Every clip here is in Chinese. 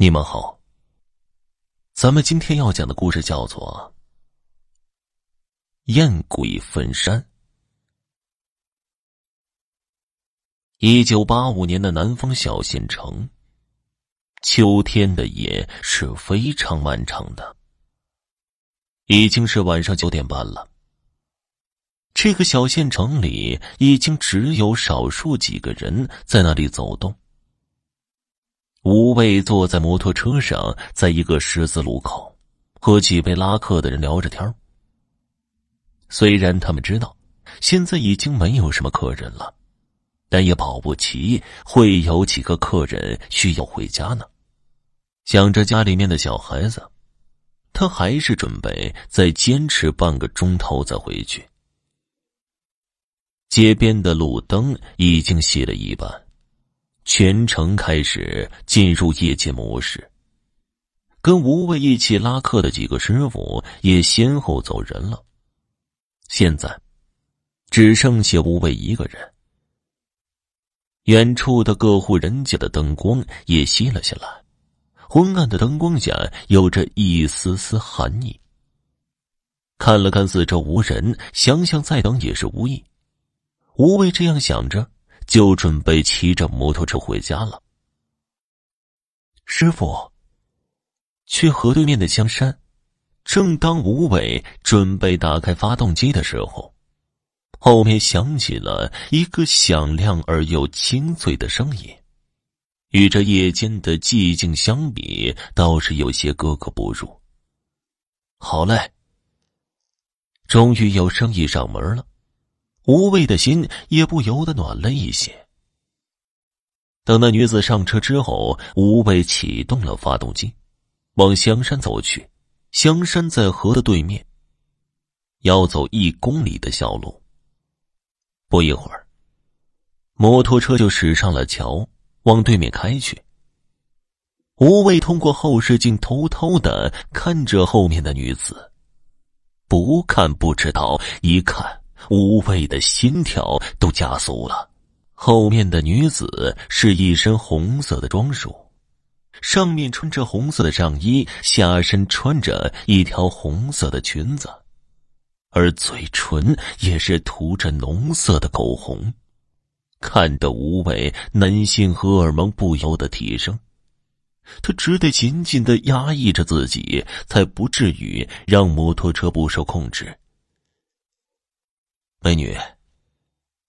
你们好。咱们今天要讲的故事叫做《艳鬼分山》。一九八五年的南方小县城，秋天的夜是非常漫长的。已经是晚上九点半了。这个小县城里已经只有少数几个人在那里走动。吴畏坐在摩托车上，在一个十字路口，和几位拉客的人聊着天虽然他们知道现在已经没有什么客人了，但也保不齐会有几个客人需要回家呢。想着家里面的小孩子，他还是准备再坚持半个钟头再回去。街边的路灯已经熄了一半。全城开始进入夜间模式。跟吴畏一起拉客的几个师傅也先后走人了。现在，只剩下吴畏一个人。远处的各户人家的灯光也熄了下来，昏暗的灯光下有着一丝丝寒意。看了看四周无人，想想再等也是无益。吴畏这样想着。就准备骑着摩托车回家了。师傅，去河对面的香山。正当吴伟准备打开发动机的时候，后面响起了一个响亮而又清脆的声音，与这夜间的寂静相比，倒是有些格格不入。好嘞，终于有生意上门了。吴畏的心也不由得暖了一些。等那女子上车之后，吴畏启动了发动机，往香山走去。香山在河的对面，要走一公里的小路。不一会儿，摩托车就驶上了桥，往对面开去。吴畏通过后视镜偷偷的看着后面的女子，不看不知道，一看。无畏的心跳都加速了。后面的女子是一身红色的装束，上面穿着红色的上衣，下身穿着一条红色的裙子，而嘴唇也是涂着浓色的口红，看得无畏男性荷尔蒙不由得提升。他只得紧紧的压抑着自己，才不至于让摩托车不受控制。美女，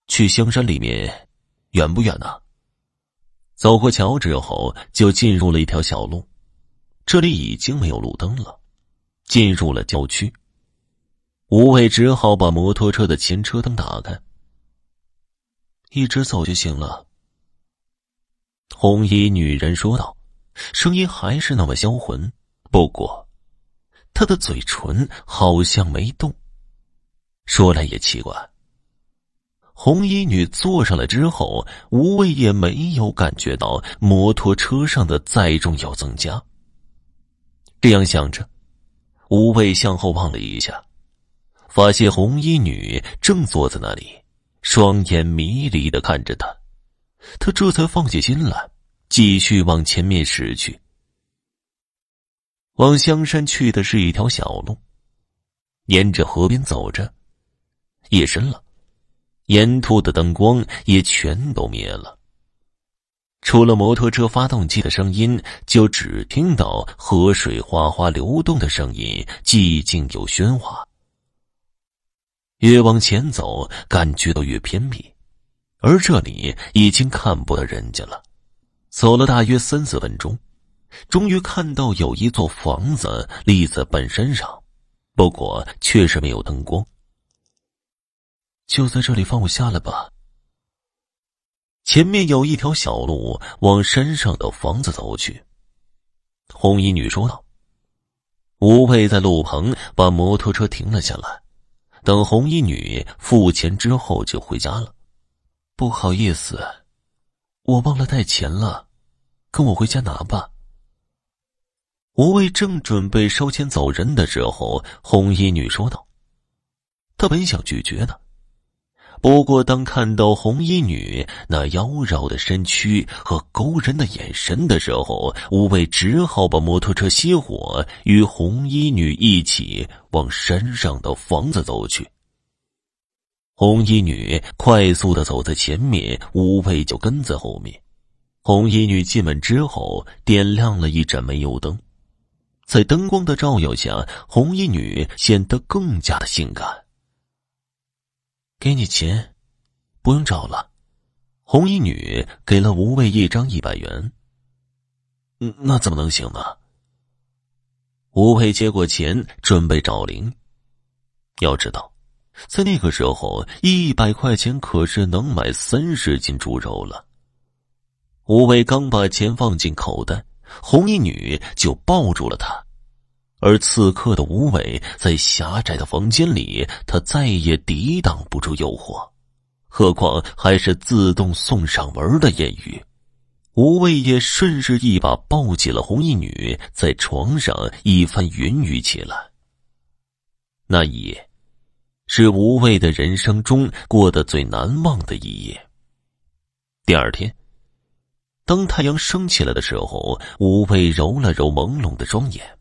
去香山里面远不远呢？走过桥之后，就进入了一条小路，这里已经没有路灯了，进入了郊区。吴伟只好把摩托车的前车灯打开，一直走就行了。红衣女人说道，声音还是那么销魂，不过她的嘴唇好像没动。说来也奇怪，红衣女坐上来之后，吴畏也没有感觉到摩托车上的载重要增加。这样想着，吴畏向后望了一下，发现红衣女正坐在那里，双眼迷离的看着他。他这才放下心来，继续往前面驶去。往香山去的是一条小路，沿着河边走着。夜深了，沿途的灯光也全都灭了。除了摩托车发动机的声音，就只听到河水哗哗流动的声音，寂静又喧哗。越往前走，感觉到越偏僻，而这里已经看不到人家了。走了大约三四分钟，终于看到有一座房子立在半山上，不过确实没有灯光。就在这里放我下来吧。前面有一条小路往山上的房子走去。红衣女说道：“吴畏在路旁把摩托车停了下来，等红衣女付钱之后就回家了。不好意思，我忘了带钱了，跟我回家拿吧。”吴卫正准备收钱走人的时候，红衣女说道：“她本想拒绝的。”不过，当看到红衣女那妖娆的身躯和勾人的眼神的时候，吴畏只好把摩托车熄火，与红衣女一起往山上的房子走去。红衣女快速的走在前面，吴畏就跟在后面。红衣女进门之后，点亮了一盏煤油灯，在灯光的照耀下，红衣女显得更加的性感。给你钱，不用找了。红衣女给了吴畏一张一百元。嗯，那怎么能行呢？吴畏接过钱，准备找零。要知道，在那个时候，一百块钱可是能买三十斤猪肉了。吴畏刚把钱放进口袋，红衣女就抱住了他。而此刻的吴伟在狭窄的房间里，他再也抵挡不住诱惑，何况还是自动送上门的艳遇。吴伟也顺势一把抱起了红衣女，在床上一番云雨起来。那一夜，是吴伟的人生中过得最难忘的一夜。第二天，当太阳升起来的时候，吴伟揉了揉朦胧的双眼。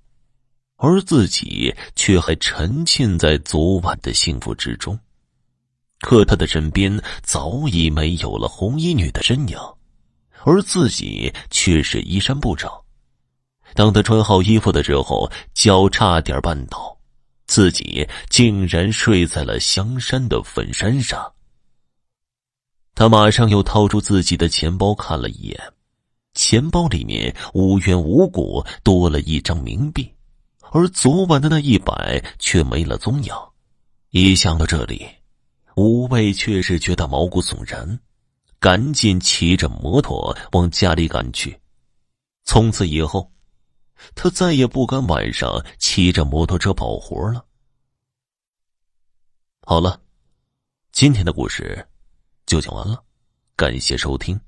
而自己却还沉浸在昨晚的幸福之中，可他的身边早已没有了红衣女的身影，而自己却是衣衫不整。当他穿好衣服的时候，脚差点绊倒，自己竟然睡在了香山的坟山上。他马上又掏出自己的钱包看了一眼，钱包里面无缘无故多了一张冥币。而昨晚的那一百却没了踪影。一想到这里，吴畏却是觉得毛骨悚然，赶紧骑着摩托往家里赶去。从此以后，他再也不敢晚上骑着摩托车跑活了。好了，今天的故事就讲完了，感谢收听。